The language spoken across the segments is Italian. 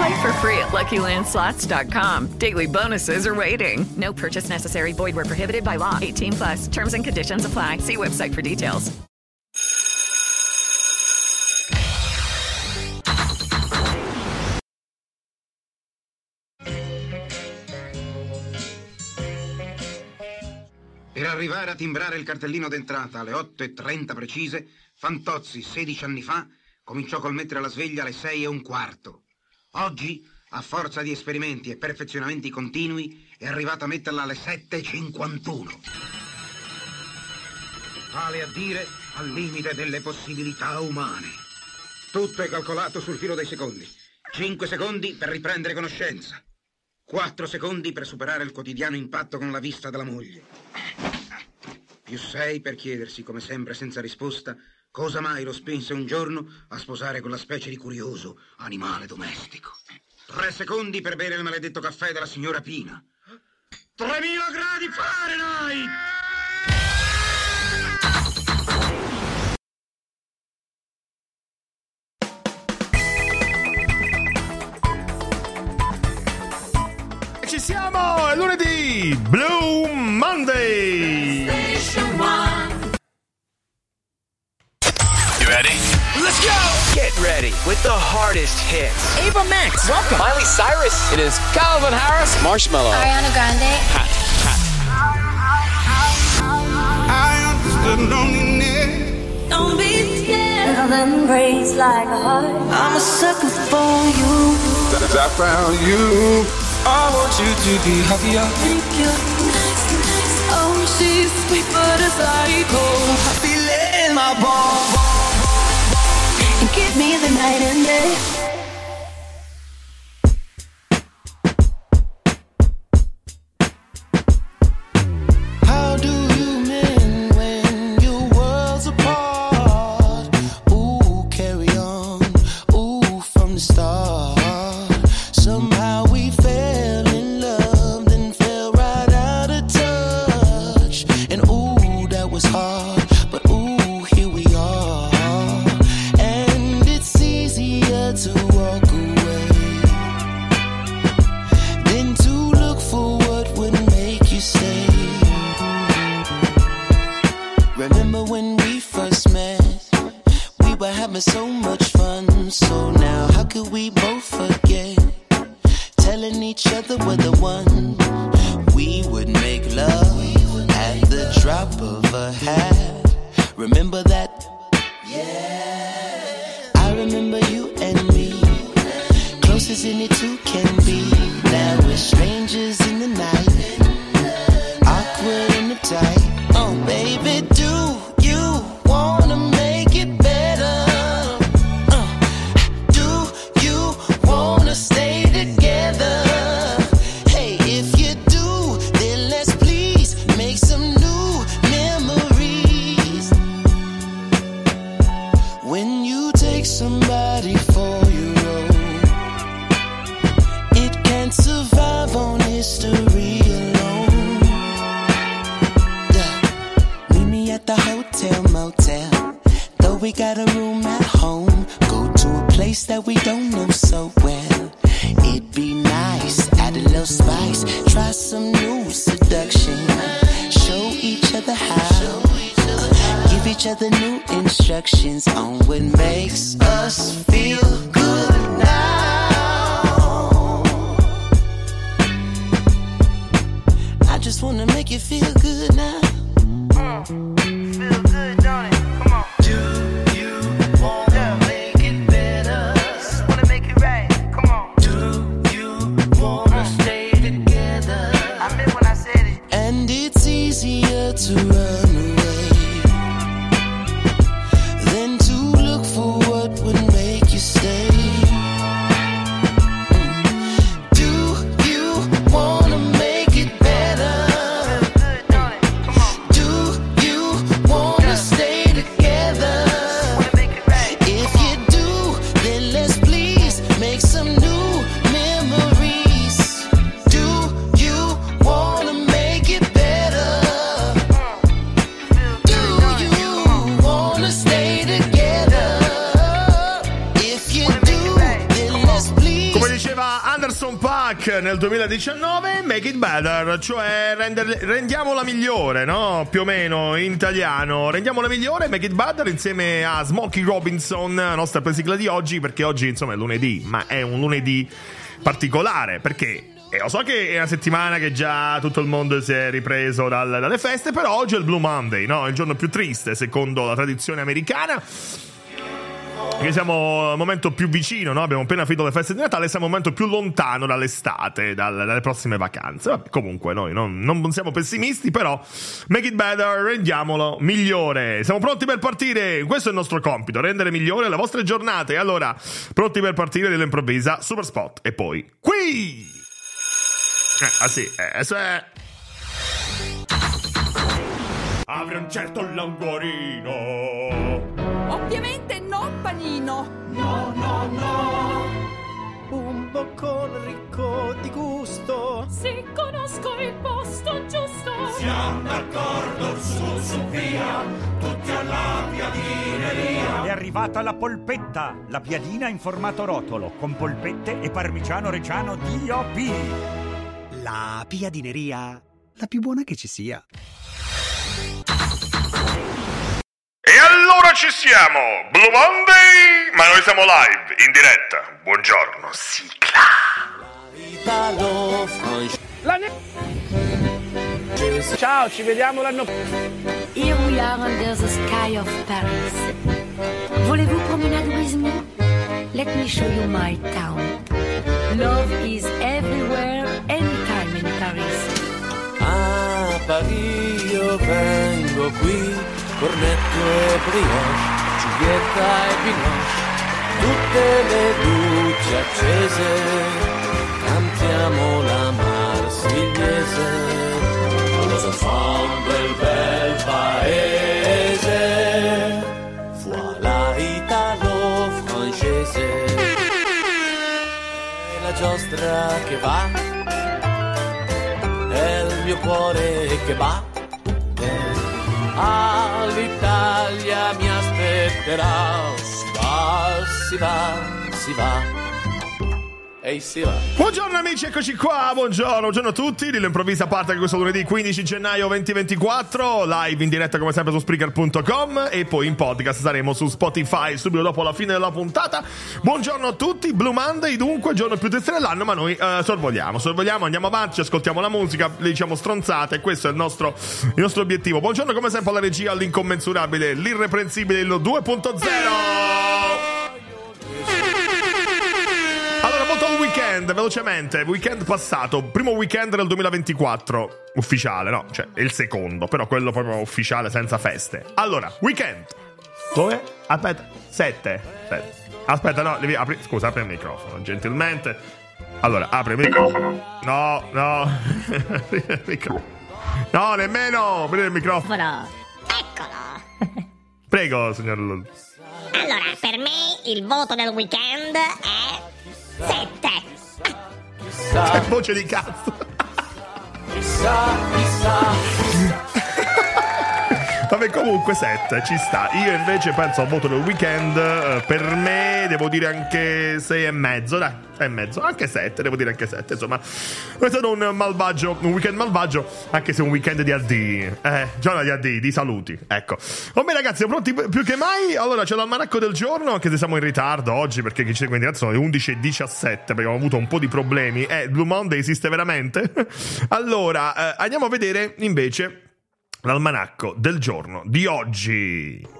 Play for free at LuckyLandSlots.com. Daily bonuses are waiting. No purchase necessary. Void where prohibited by law. 18 plus. Terms and conditions apply. See website for details. Per arrivare a timbrare il cartellino d'entrata alle 8.30 precise, Fantozzi, 16 anni fa, cominciò col mettere la sveglia alle 6 e un quarto. Oggi, a forza di esperimenti e perfezionamenti continui, è arrivato a metterla alle 7.51. Vale a dire al limite delle possibilità umane. Tutto è calcolato sul filo dei secondi. 5 secondi per riprendere conoscenza. 4 secondi per superare il quotidiano impatto con la vista della moglie. Più 6 per chiedersi, come sempre senza risposta, cosa mai lo spinse un giorno a sposare quella specie di curioso animale domestico. 3 secondi per bere il maledetto caffè della signora Pina. 3000 gradi Fahrenheit! Ci siamo, è lunedì, Blue Monday. Get ready with the hardest hits. Ava Max, welcome. Miley Cyrus. It is Calvin Harris. Marshmallow. Ariana Grande. Hot, hot. I understood loneliness. Don't be scared of embrace like a heart. I'm a sucker for you. Since I found you, I want you to be happier. Thank you. Oh, she's sweet but a psycho. 2019, Make It Better, cioè render, rendiamola migliore, no? Più o meno in italiano, rendiamola migliore, Make It Better insieme a Smokey Robinson, nostra presigla di oggi, perché oggi insomma è lunedì, ma è un lunedì particolare, perché e lo so che è una settimana che già tutto il mondo si è ripreso dal, dalle feste, però oggi è il Blue Monday, no? Il giorno più triste, secondo la tradizione americana. Che siamo al momento più vicino, no? Abbiamo appena finito le feste di Natale, siamo al momento più lontano dall'estate, dalle, dalle prossime vacanze. Vabbè, comunque, noi non, non, siamo pessimisti, però make it better, rendiamolo migliore. Siamo pronti per partire. Questo è il nostro compito, rendere migliore le vostre giornate. Allora, pronti per partire dell'improvvisa Super Spot. E poi, qui! Eh, ah sì, eh, è... Apri un certo languorino Ovviamente non panino. No, no, no. Un boccone ricco di gusto. Sì, conosco il posto giusto. Siamo d'accordo, su, su, via. Tutti alla piadineria. È arrivata la polpetta, la piadina in formato rotolo, con polpette e parmigiano reggiano DOP. La piadineria, la più buona che ci sia. E allora ci siamo! Blue Monday! Ma noi siamo live, in diretta. Buongiorno, sigla! La ne- Ciao, ci vediamo l'anno Here we are under the sky of Paris. Voulez-vous promenade with me? Let me show you my town. Love is everywhere, anytime in Paris. A Parigi io vengo qui cornetto e brioche, Giulietta e Binoche, tutte le luci accese, cantiamo la marsigliese, cosa fa un bel bel paese, voilà italo-francese, è la giostra che va, è il mio cuore che va all'Italia mi aspetterà. Si va, si va, si va. Ehi. Buongiorno amici, eccoci qua. Buongiorno, buongiorno a tutti. L'improvvisa parte questo lunedì 15 gennaio 2024. Live in diretta come sempre su Spreaker.com. E poi in podcast saremo su Spotify subito dopo la fine della puntata. Buongiorno a tutti. Blue Monday, dunque, giorno più triste dell'anno. Ma noi uh, sorvoliamo, sorvoliamo, andiamo avanti, ascoltiamo la musica, le diciamo stronzate. Questo è il nostro, il nostro obiettivo. Buongiorno come sempre alla regia, all'incommensurabile, l'irreprensibile, il 2.0. weekend, velocemente, weekend passato, primo weekend del 2024, ufficiale, no? Cioè, il secondo, però quello proprio ufficiale senza feste. Allora, weekend. Dove? Aspetta, sette. sette. Aspetta, no, devi apri, scusa, apri il microfono, gentilmente. Allora, apri il microfono. No, no. No, nemmeno. Apri il microfono. Eccolo. Prego, signor Lull. Allora, per me il voto del weekend è 7. Che voce di cazzo. Chissà, chissà. Vabbè, comunque 7, ci sta. Io invece penso al voto del weekend. Eh, per me devo dire anche 6 e mezzo, dai. 6 e mezzo, anche 7, devo dire anche 7. Insomma, è stato un malvagio, un weekend malvagio, anche se un weekend di addii. Eh, giorno di addii, di saluti. Ecco. Vabbè, ragazzi, siamo pronti più che mai. Allora, c'è l'almanacco del giorno, anche se siamo in ritardo oggi, perché chi ci segue in diretta sono le 11 e 17, perché abbiamo avuto un po' di problemi. Eh, Blue Monday esiste veramente? allora, eh, andiamo a vedere invece l'almanacco del giorno di oggi.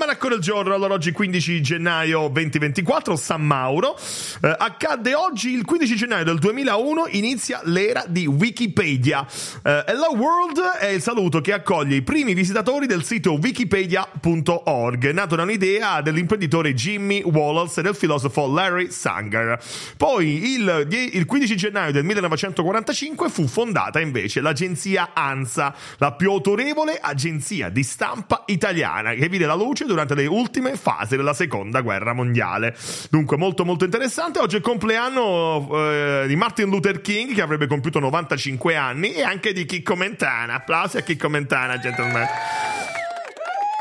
Almanacco del giorno, allora oggi 15 gennaio 2024, San Mauro. Eh, accadde oggi il 15 gennaio del 2001, inizia l'era di Wikipedia. Eh, Hello World è il saluto che accoglie i primi visitatori del sito wikipedia.org, nato da un'idea dell'imprenditore Jimmy Wallace e del filosofo Larry Sanger. Poi il, il 15 gennaio del 1945 fu fondata invece l'agenzia ANSA, la più autorevole agenzia di stampa italiana che vide la luce durante le ultime fasi della seconda guerra mondiale. Dunque, molto molto interessante. Oggi è il compleanno eh, di Martin Luther King, che avrebbe compiuto 95 anni, e anche di Chicco Mentana. Applausi a Chicco Mentana, gentlemen.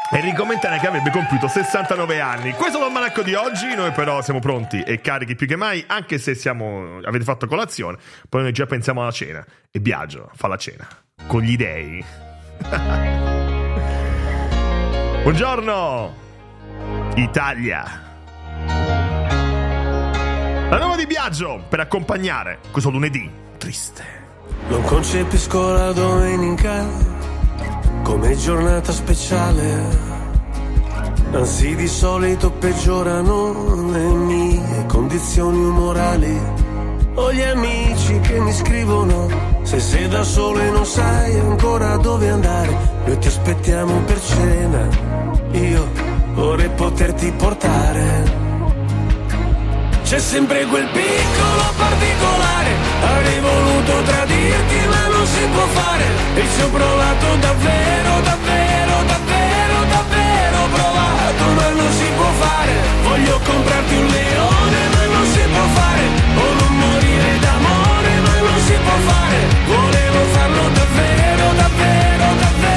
Enrico Mentana che avrebbe compiuto 69 anni. Questo è l'almanacco di oggi, noi però siamo pronti e carichi più che mai, anche se siamo, avete fatto colazione, poi noi già pensiamo alla cena. E Biagio fa la cena con gli dei. Buongiorno Italia. La nuova di Biagio per accompagnare questo lunedì triste. Non concepisco la domenica come giornata speciale. Anzi, di solito peggiorano le mie condizioni umorali. Ho gli amici che mi scrivono: Se sei da solo e non sai ancora dove andare, noi ti aspettiamo per cena. Io vorrei poterti portare. C'è sempre quel piccolo particolare, avrei voluto tradirti ma non si può fare. E ci ho provato davvero, davvero, davvero, davvero provato ma non si può fare. Voglio comprarti un leone ma non si può fare. O non morire d'amore ma non si può fare. Volevo farlo davvero, davvero, davvero,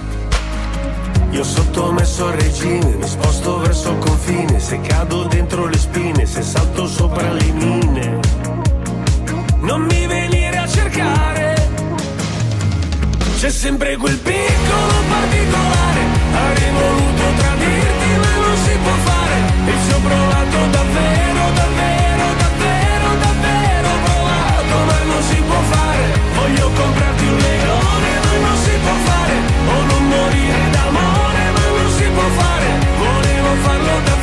Io sottomesso al regime, mi sposto verso il confine, se cado dentro le spine, se salto sopra le mine non mi venire a cercare. C'è sempre quel piccolo particolare, avrei voluto tradirti ma non si può fare. E ci ho provato davvero, davvero, davvero, davvero provato, ma non si può fare. Voglio comprarti un leone, ma non si può fare.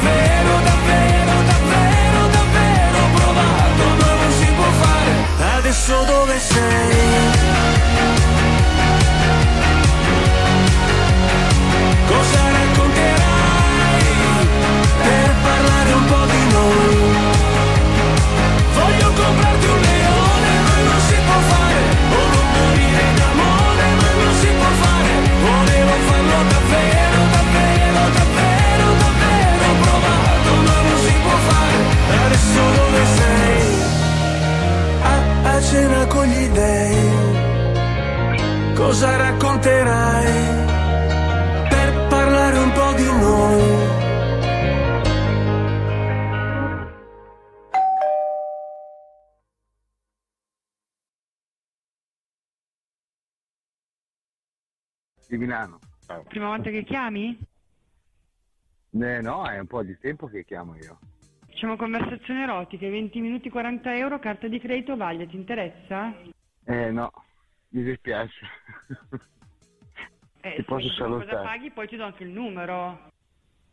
Farlo cena con gli dei Cosa racconterai per parlare un po' di noi? di Milano. Prima volta che chiami? Eh, no, è un po' di tempo che chiamo io. Facciamo conversazioni erotiche, 20 minuti 40 euro, carta di credito vaglia, ti interessa? Eh, no, mi dispiace. Eh, Ti posso salutare? Cosa paghi? Poi ti do anche il numero.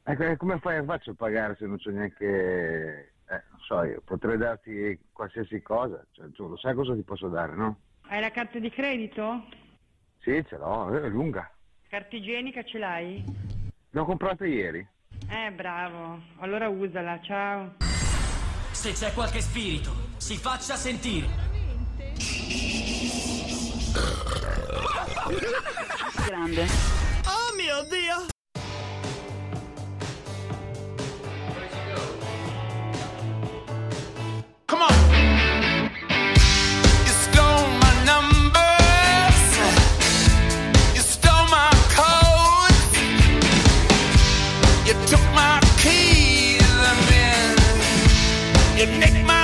Ecco, e come fai, faccio a pagare se non c'è neanche... Eh, non so, io potrei darti qualsiasi cosa, cioè, tu lo sai cosa ti posso dare, no? Hai la carta di credito? Sì, ce l'ho, è lunga. Carta igienica ce l'hai? L'ho comprata ieri. Eh, bravo. Allora usala, ciao. Se c'è qualche spirito, si faccia sentire. Grande. Oh mio Dio! You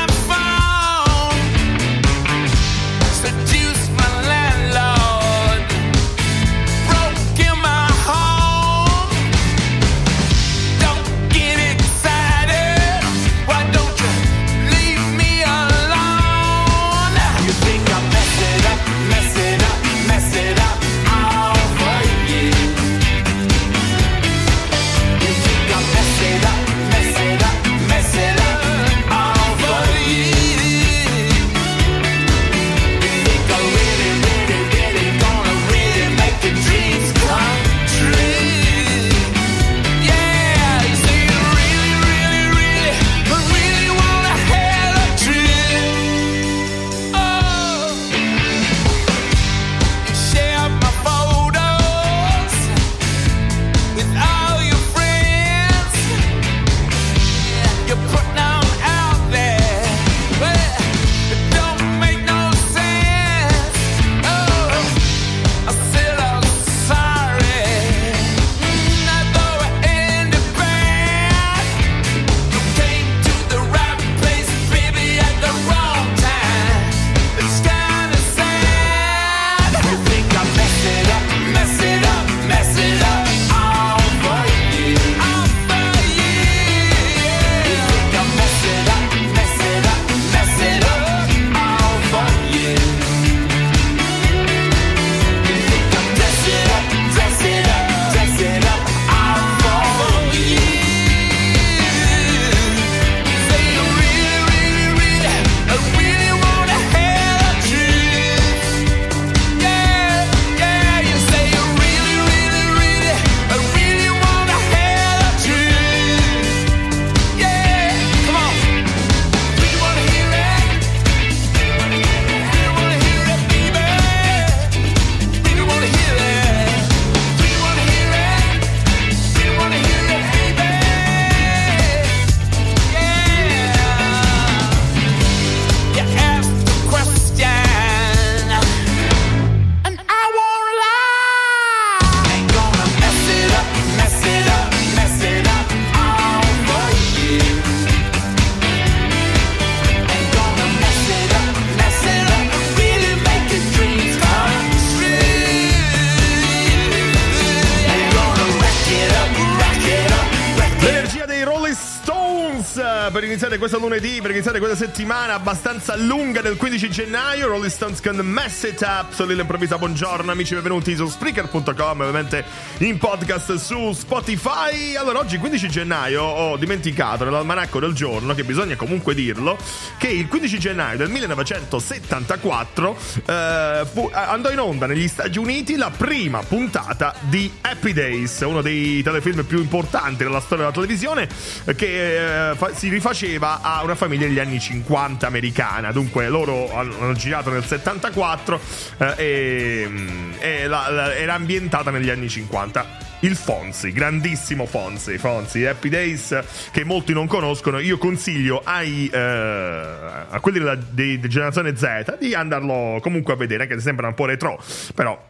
questa settimana abbastanza lunga del 15 gennaio. Rolling Stones con Mess It Up. Sono l'improvvisa. Buongiorno, amici, benvenuti su Spreaker.com, ovviamente in podcast su Spotify. Allora, oggi 15 gennaio ho dimenticato nell'almanacco del giorno, che bisogna comunque dirlo, che il 15 gennaio del 1974 eh, fu- andò in onda negli Stati Uniti la prima puntata di Happy Days, uno dei telefilm più importanti della storia della televisione, che eh, fa- si rifaceva a una famiglia degli anni 50 americana. Dunque, loro hanno, girato nel 74 eh, e, mm, e la- la- era ambientata negli anni 50 il Fonzi, grandissimo Fonzi, Fonzi, Happy Days che molti non conoscono, io consiglio ai, eh, a quelli della, di, di generazione Z di andarlo comunque a vedere, anche se sembra un po' retro, però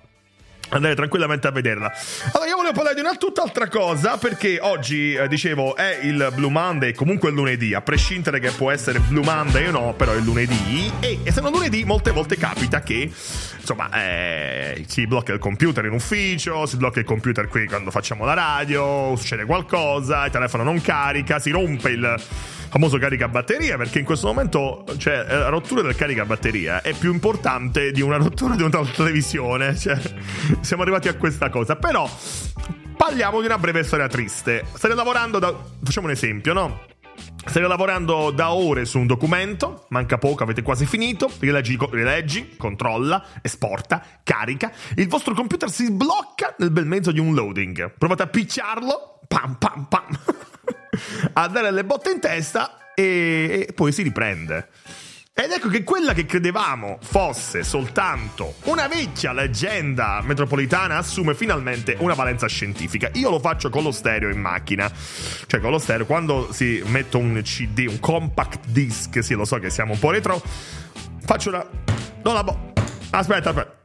andare tranquillamente a vederla. Allora, io volevo parlare di una tutt'altra cosa perché oggi, eh, dicevo, è il Blue Monday, comunque il lunedì, a prescindere che può essere Blue Monday o no, però è lunedì e essendo lunedì molte volte capita che insomma eh, si blocca il computer in ufficio, si blocca il computer qui quando facciamo la radio, succede qualcosa, il telefono non carica, si rompe il famoso caricabatteria perché in questo momento cioè, la rottura del caricabatteria è più importante di una rottura di una televisione cioè, siamo arrivati a questa cosa però parliamo di una breve storia triste state lavorando da facciamo un esempio no? Stai lavorando da ore su un documento, manca poco, avete quasi finito, rileggi, rileggi, controlla, esporta, carica, il vostro computer si sblocca nel bel mezzo di un loading. Provate a picciarlo, pam pam pam, a dare le botte in testa e, e poi si riprende. Ed ecco che quella che credevamo fosse soltanto una vecchia leggenda metropolitana assume finalmente una valenza scientifica. Io lo faccio con lo stereo in macchina. Cioè con lo stereo, quando si mette un CD, un compact disc, sì lo so che siamo un po' retro, faccio una... No, la bo... Aspetta, aspetta.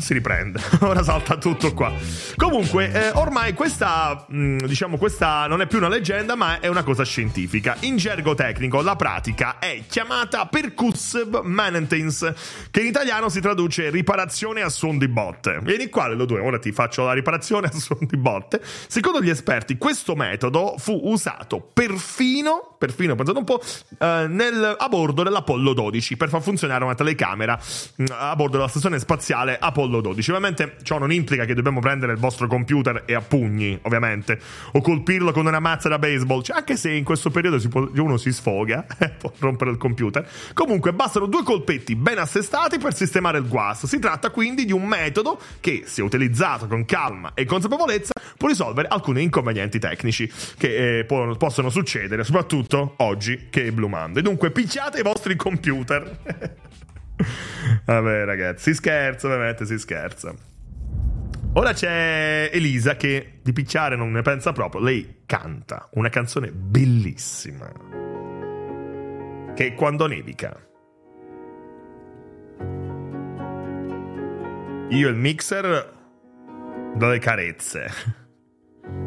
Si riprende. Ora salta tutto qua. Comunque, eh, ormai questa, mh, diciamo, questa non è più una leggenda, ma è una cosa scientifica. In gergo tecnico, la pratica è chiamata percussive maintenance, che in italiano si traduce riparazione a suon di botte. Vieni qua, le due, ora ti faccio la riparazione a suon di botte. Secondo gli esperti, questo metodo fu usato perfino, perfino, pensate un po', eh, nel, a bordo dell'Apollo 12 per far funzionare una telecamera mh, a bordo della stazione spaziale Apollo 12. Ovviamente ciò non implica che dobbiamo prendere il vostro computer e a pugni, ovviamente, o colpirlo con una mazza da baseball, cioè, anche se in questo periodo si può, uno si sfoga, può rompere il computer. Comunque bastano due colpetti ben assestati per sistemare il guasto. Si tratta quindi di un metodo che, se utilizzato con calma e consapevolezza, può risolvere alcuni inconvenienti tecnici che eh, po- possono succedere, soprattutto oggi che è Blue Monday. Dunque, picciate i vostri computer. Vabbè, ragazzi, si scherza, ovviamente si scherza. Ora c'è Elisa che di picciare non ne pensa proprio. Lei canta una canzone bellissima. Che è quando nevica. Io e il mixer dalle carezze.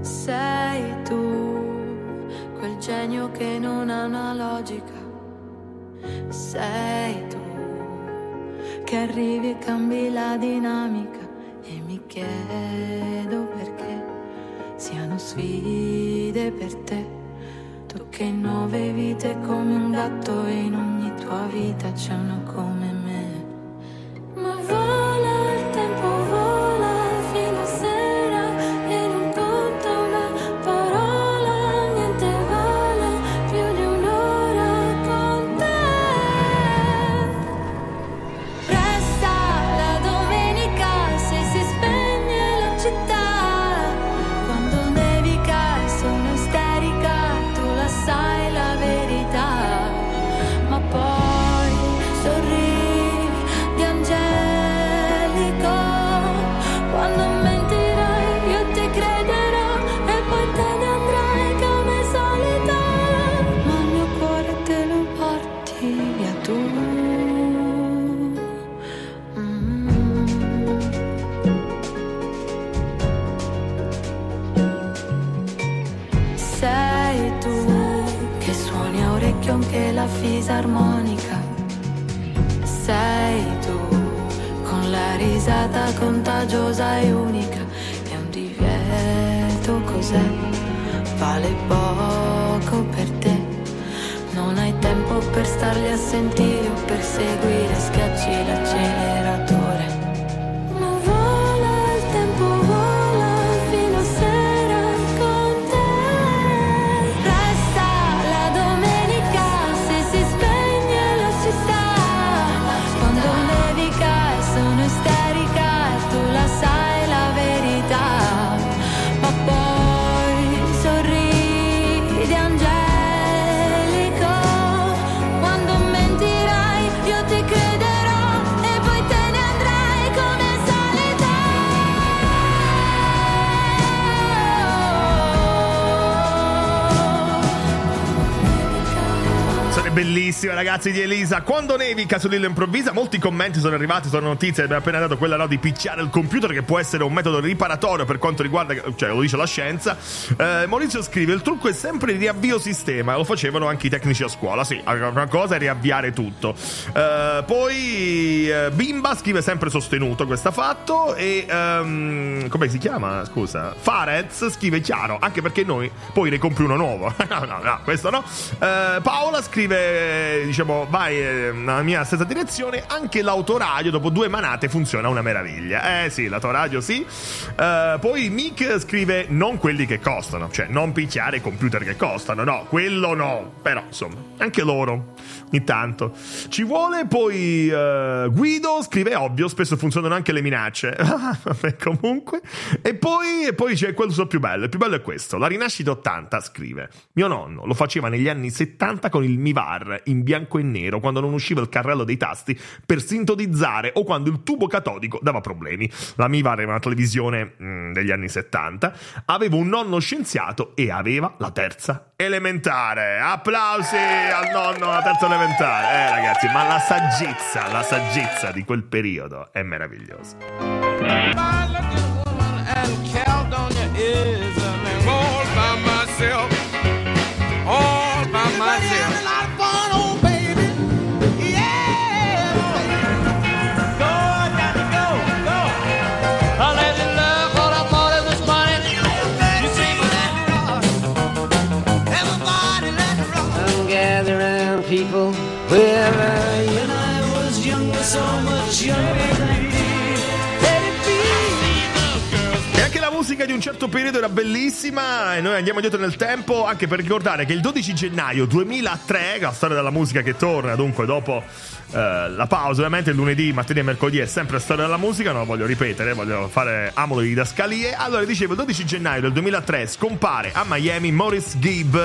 Sei tu, quel genio che non ha una logica. Sei tu, che arrivi e cambi la dinamica. E mi chiedo perché siano sfide per te. Tu che in nove vite come un gatto e in ogni tua vita c'è uno come me. Ma vola risata contagiosa e unica. È un divieto cos'è? Vale poco per te. Non hai tempo per starli a sentire o per seguire, schiacci l'acceleratore. Bellissima, ragazzi, di Elisa. Quando nevica sull'Illo Improvvisa, molti commenti sono arrivati sulla notizia. Abbiamo appena dato quella no, di picchiare il computer, che può essere un metodo riparatorio per quanto riguarda, cioè lo dice la scienza. Eh, Maurizio scrive: Il trucco è sempre il riavvio sistema. Lo facevano anche i tecnici a scuola. Sì, una cosa è riavviare tutto. Eh, poi eh, Bimba scrive sempre sostenuto questo fatto. E ehm, come si chiama? Scusa, Farez scrive chiaro, anche perché noi poi ne compri uno nuovo. no, no, no, questo no. Eh, Paola scrive, diciamo, vai eh, nella mia stessa direzione. Anche l'autoradio dopo due manate funziona una meraviglia. Eh sì, l'autoradio sì. Eh, poi Mick scrive non quelli che costano, cioè non picchiare computer che costano, no, quello no. Però insomma, anche loro ogni tanto ci vuole. Poi eh, Guido scrive ovvio, spesso funzionano anche le minacce. Vabbè, comunque. E poi, e poi c'è quello più bello. Il più bello è questo. La rinascita 80 scrive: Mio nonno lo faceva negli anni 70 con il Mivar in bianco e nero quando non usciva il carrello dei tasti per sintonizzare o quando il tubo catodico dava problemi. La Mivar era una televisione mm, degli anni 70. Avevo un nonno scienziato e aveva la terza elementare. Applausi al nonno alla terza elementare. Eh, ragazzi, ma la saggezza, la saggezza di quel periodo è meravigliosa. Musica di un certo periodo era bellissima e noi andiamo dietro nel tempo anche per ricordare che il 12 gennaio 2003, la storia della musica che torna dunque dopo eh, la pausa ovviamente lunedì, martedì e mercoledì è sempre storia della musica, non lo voglio ripetere, voglio fare amo le didascalie. Allora dicevo il 12 gennaio del 2003 scompare a Miami Morris Gibb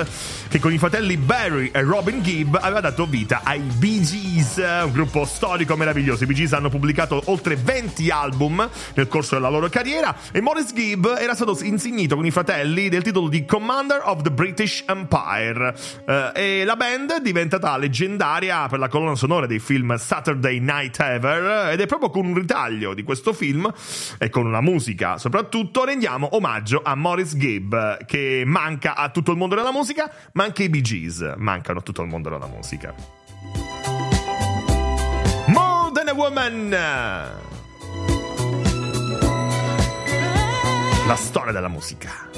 che con i fratelli Barry e Robin Gibb aveva dato vita ai Bee Gees, un gruppo storico meraviglioso. I Bee Gees hanno pubblicato oltre 20 album nel corso della loro carriera e Morris Gibb era stato insignito con i fratelli del titolo di Commander of the British Empire Eh, e la band è diventata leggendaria per la colonna sonora dei film Saturday Night Ever ed è proprio con un ritaglio di questo film e con una musica soprattutto rendiamo omaggio a Morris Gibb che manca a tutto il mondo della musica ma anche i Bee Gees mancano a tutto il mondo della musica. More Than a Woman! La storia della musica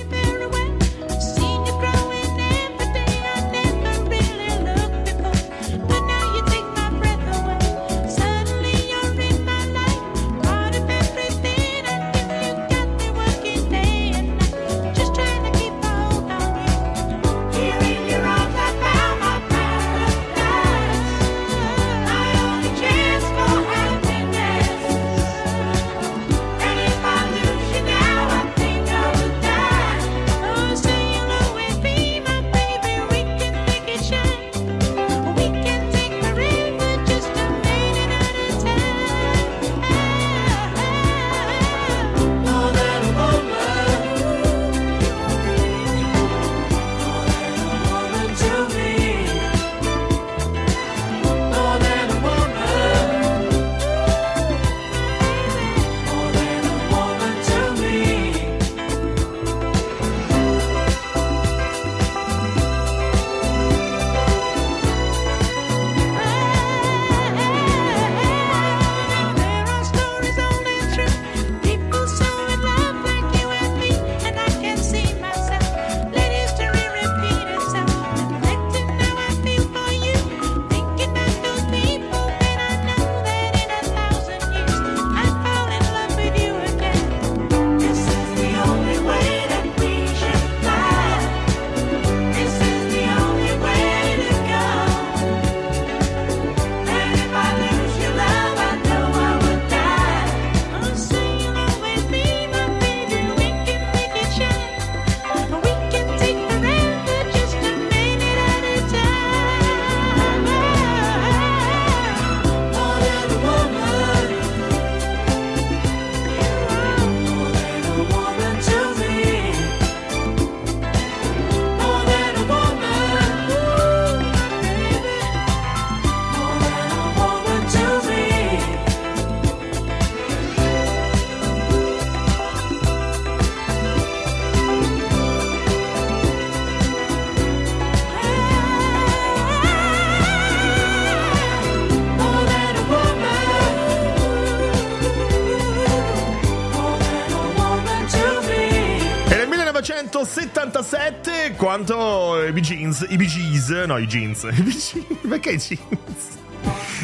1977 quanto i Bee Gees, i Bee Gees, no i jeans, i Bee Gees, perché i jeans?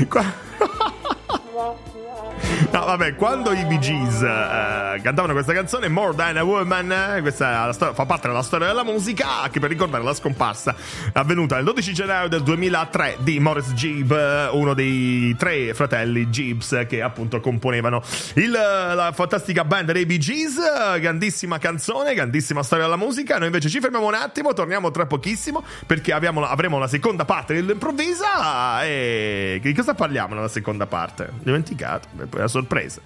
Qua- No, vabbè, quando i Bee Gees eh, cantavano questa canzone, More Than a Woman, eh, questa è la sto- fa parte della storia della musica, anche per ricordare la scomparsa avvenuta il 12 gennaio del 2003 di Morris Gibb, eh, uno dei tre fratelli Gibbs che appunto componevano il, la fantastica band dei Bee Gees. Grandissima canzone, grandissima storia della musica. Noi invece ci fermiamo un attimo, torniamo tra pochissimo perché abbiamo- avremo la seconda parte dell'improvvisa. E di cosa parliamo nella seconda parte? Dimenticato, poi la sorpresa.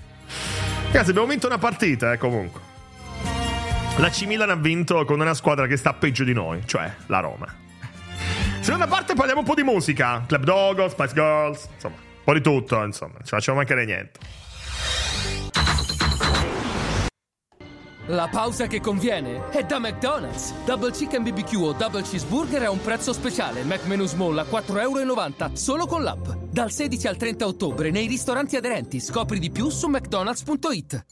Ragazzi, abbiamo vinto una partita, eh, comunque. La C Milan ha vinto con una squadra che sta peggio di noi, cioè la Roma. Seconda parte parliamo un po' di musica. Club Dogo, Spice Girls, insomma, un po' di tutto, insomma, ci facciamo mancare niente. La pausa che conviene è da McDonald's. Double Chicken BBQ o Double Cheeseburger a un prezzo speciale. McMenu Small a 4,90€ solo con l'app. Dal 16 al 30 ottobre nei ristoranti aderenti. Scopri di più su mcdonalds.it.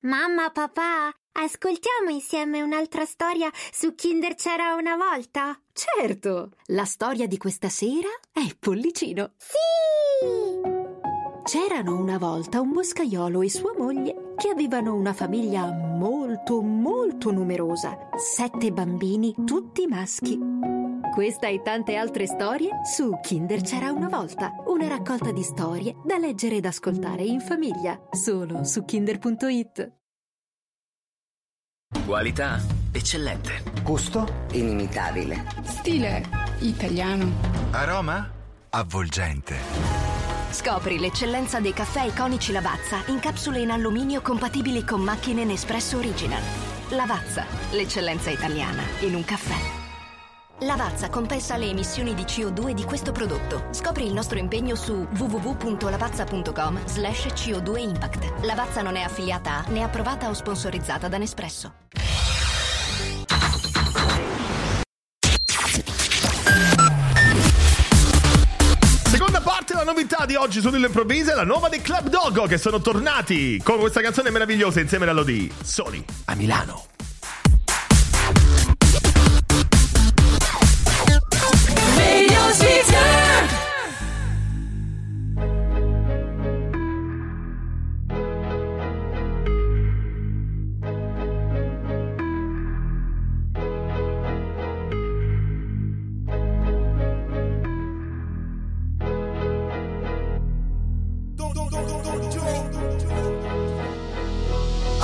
Mamma, papà, ascoltiamo insieme un'altra storia su Kinder c'era una volta? Certo, la storia di questa sera è Pollicino. Sì! C'erano una volta un boscaiolo e sua moglie che avevano una famiglia molto, molto numerosa. Sette bambini, tutti maschi. Questa e tante altre storie su Kinder c'era una volta. Una raccolta di storie da leggere ed ascoltare in famiglia. Solo su kinder.it. Qualità eccellente. Gusto inimitabile. Stile italiano. Aroma avvolgente. Scopri l'eccellenza dei caffè iconici Lavazza in capsule in alluminio compatibili con macchine Nespresso Original. Lavazza, l'eccellenza italiana in un caffè. Lavazza compensa le emissioni di CO2 di questo prodotto. Scopri il nostro impegno su www.lavazza.com slash CO2 Impact. Lavazza non è affiliata a né approvata o sponsorizzata da Nespresso. Novità di oggi su Improvvisa è la nuova dei Club Dogo che sono tornati con questa canzone meravigliosa insieme a Lodi. Soli a Milano. Radio Sweeter.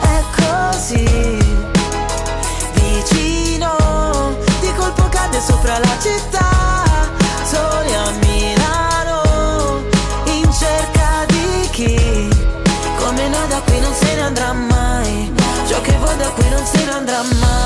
è così. Vicino di colpo cade sopra la città. Soli a Milano in cerca di chi? Come noi da qui non se ne andrà mai. Ciò che vuoi da qui non se ne andrà mai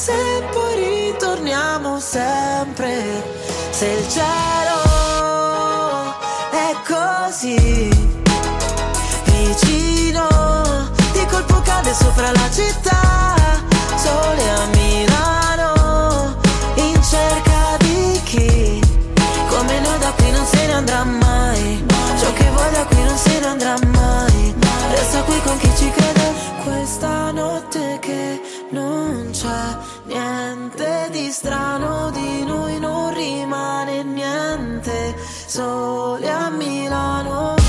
se poi ritorniamo sempre se il cielo è così vicino di colpo cade sopra la città sole a Milano in cerca di chi? Come noi da qui non se ne andrà mai ciò che vuoi da qui non se ne andrà mai. Resta qui con chi ci crede questa notte che non c'è niente di strano di noi non rimane niente. Sole a Milano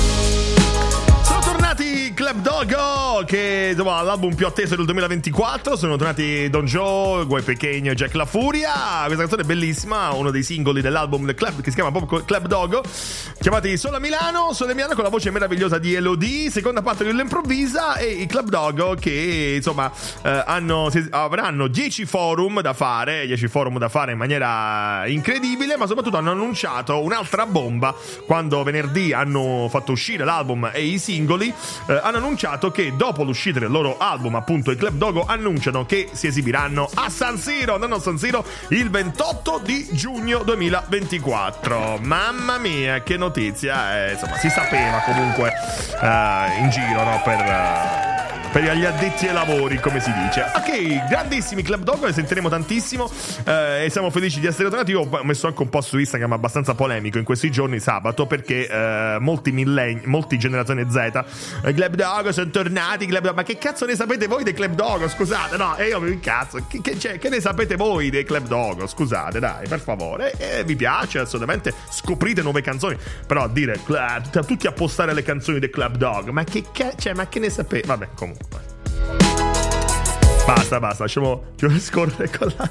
Club Dogo, che insomma, l'album più atteso del 2024. Sono tornati Don Joe, Guai Pechegno e Jack La Furia. Questa canzone è bellissima, uno dei singoli dell'album del club che si chiama proprio Club Dogo. Chiamati Solo a Milano, Solo Milano con la voce meravigliosa di Elodie, seconda parte dell'improvvisa e i Club Dogo che insomma eh, hanno, avranno 10 forum da fare, 10 forum da fare in maniera incredibile, ma soprattutto hanno annunciato un'altra bomba quando venerdì hanno fatto uscire l'album e i singoli, eh, hanno annunciato che dopo l'uscita del loro album, appunto i Club Dogo annunciano che si esibiranno a San Siro, andranno a San Siro il 28 di giugno 2024. Mamma mia, che notizia! Eh, insomma, si sapeva comunque eh, in giro, no, per... eh, per gli addetti ai lavori, come si dice. Ok, grandissimi Club Dog, ne sentiremo tantissimo eh, e siamo felici di essere tornati. Io ho messo anche un post su Instagram abbastanza polemico in questi giorni, sabato, perché eh, molti millenni, molti generazione Z, eh, Club Dog sono tornati, Club Dog. Ma che cazzo ne sapete voi dei Club Dog? Scusate, no, e io mi incazzo. Che, che, cioè, che ne sapete voi dei Club Dog? Scusate, dai, per favore. E vi piace, assolutamente. Scoprite nuove canzoni. Però dire, tutti a postare le canzoni dei Club Dog. Ma che, ca- cioè, ma che ne sapete? Vabbè, comunque. Bye. Basta, basta, lasciamo scorrere con la.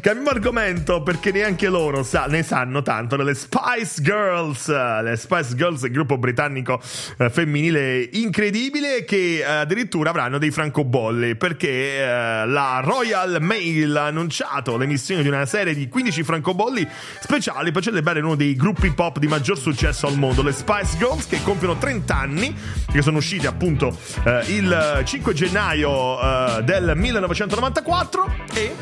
Cambiamo argomento perché neanche loro sa- ne sanno tanto delle Spice Girls. Le Spice Girls, il gruppo britannico eh, femminile incredibile che eh, addirittura avranno dei francobolli perché eh, la Royal Mail ha annunciato l'emissione di una serie di 15 francobolli speciali per celebrare uno dei gruppi pop di maggior successo al mondo, le Spice Girls che compiono 30 anni, che sono usciti appunto eh, il 5 gennaio eh, del 1994 e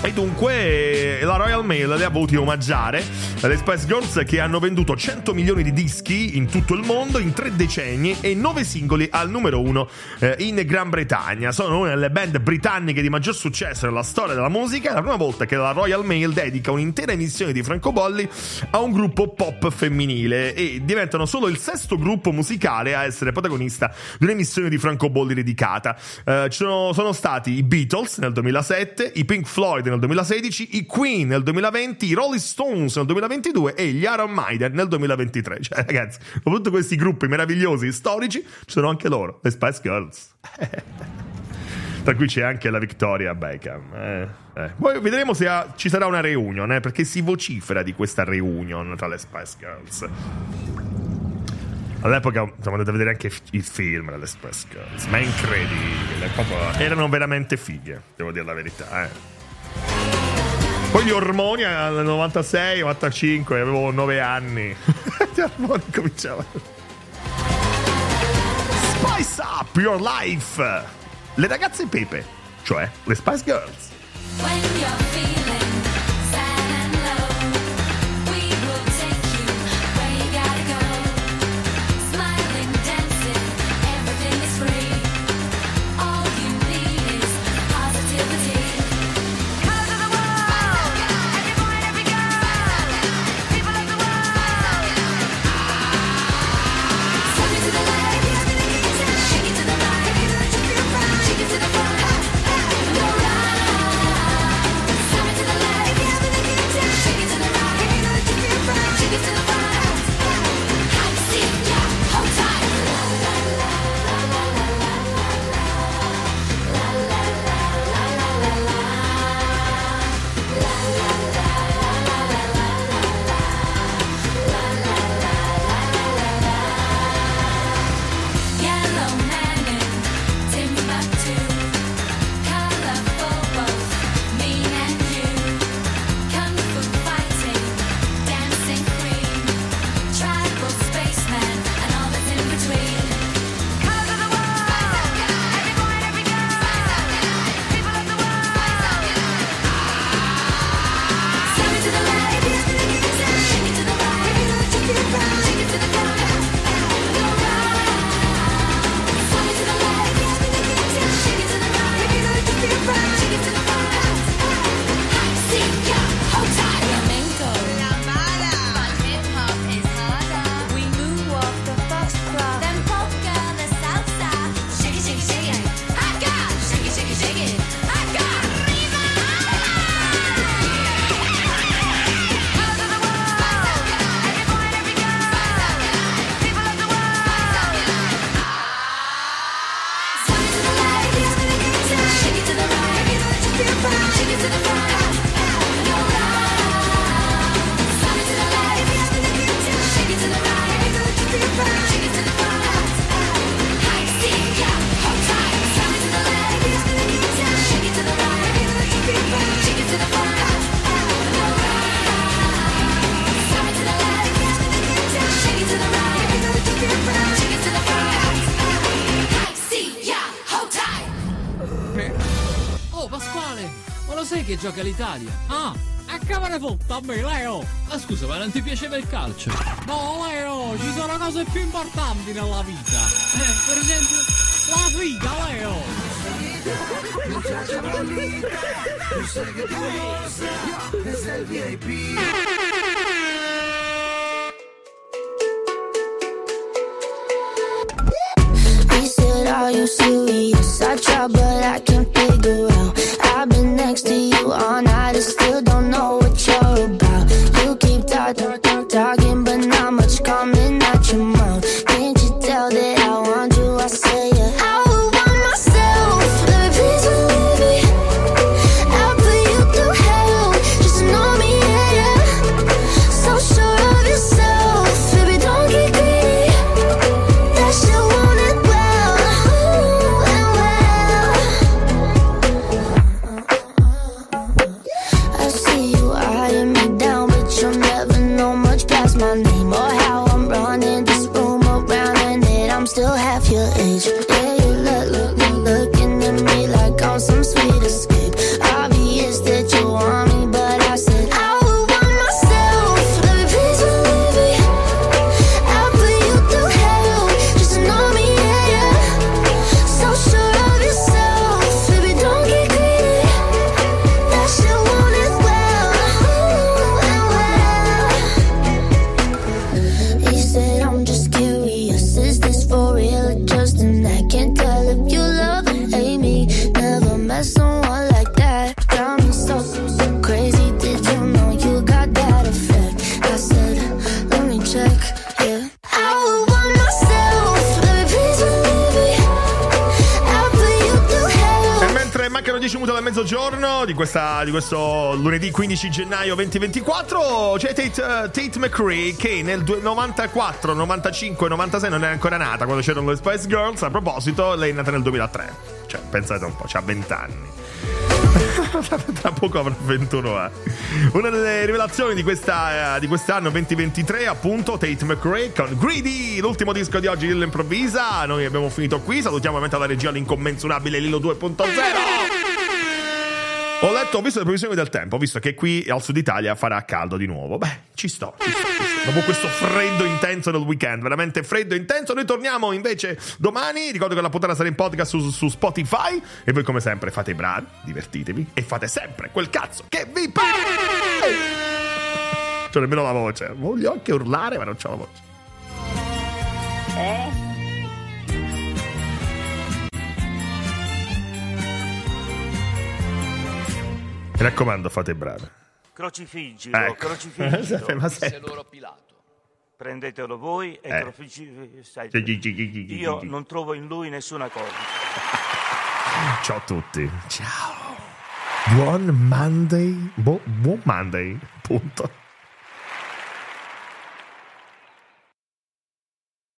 e dunque eh, la Royal Mail le ha voluti omaggiare le Spice Girls che hanno venduto 100 milioni di dischi in tutto il mondo in tre decenni e 9 singoli al numero uno eh, in Gran Bretagna. Sono una delle band britanniche di maggior successo nella storia della musica. È la prima volta che la Royal Mail dedica un'intera emissione di francobolli a un gruppo pop femminile e diventano solo il sesto gruppo musicale a essere protagonista di un'emissione di francobolli dedicata. Eh, sono stati i Beatles nel 2007, i Pink Floyd nel 2016, i Queen nel 2020, i Rolling Stones nel 2022 e gli Iron Maiden nel 2023. Cioè, ragazzi, dopo tutti questi gruppi meravigliosi storici, ci sono anche loro, le Spice Girls. Tra cui c'è anche la Victoria Beckham. Eh, eh. Poi vedremo se ha- ci sarà una reunion, eh, perché si vocifera di questa reunion tra le Spice Girls. All'epoca insomma, andate a vedere anche il film delle Spice Girls, ma è incredibile. proprio- erano veramente fighe, devo dire la verità. Eh. Poi gli ormoni al 96, 95, avevo 9 anni. gli ormoni cominciavano. Spice up your life! Le ragazze pepe, cioè le Spice Girls. Che l'Italia. Ah, e che me ne fotta a me, Leo? Ah, scusa, ma non ti piaceva il calcio? No, Leo, ci sono cose più importanti nella vita. Eh, per esempio? La figa, Leo! He questo lunedì 15 gennaio 2024 c'è Tate, eh, Tate McCree che nel due- 94, 95, 96 non era ancora nata quando c'erano le Spice Girls. A proposito, lei è nata nel 2003. Cioè, pensate un po', ha 20 anni. Tra poco avrà 21 anni. Una delle rivelazioni di, questa, eh, di quest'anno 2023, appunto, Tate McRae con Greedy, l'ultimo disco di oggi dell'improvvisa. Noi abbiamo finito qui. Salutiamo ovviamente la regia l'incommensurabile Lilo 2.0. Letto, ho visto le previsioni del tempo, ho visto che qui al sud Italia farà caldo di nuovo. Beh, ci sto, ci sto, ci sto. Dopo questo freddo intenso del weekend, veramente freddo intenso, noi torniamo invece domani. Ricordo che la puntata sarà in podcast su, su Spotify. E voi, come sempre, fate i bravi, divertitevi e fate sempre quel cazzo che vi pare. C'ho nemmeno la voce. Voglio anche urlare, ma non c'ho la voce. Eh? Mi raccomando, fate i bravi. Crocifiggilo, Ecco. crocifiggilo. Ma se- Prendetelo voi e Eh. crocifiggilo. Io non trovo in lui nessuna cosa. Ciao a tutti. Ciao. Buon Monday. bu- buon Monday. Punto.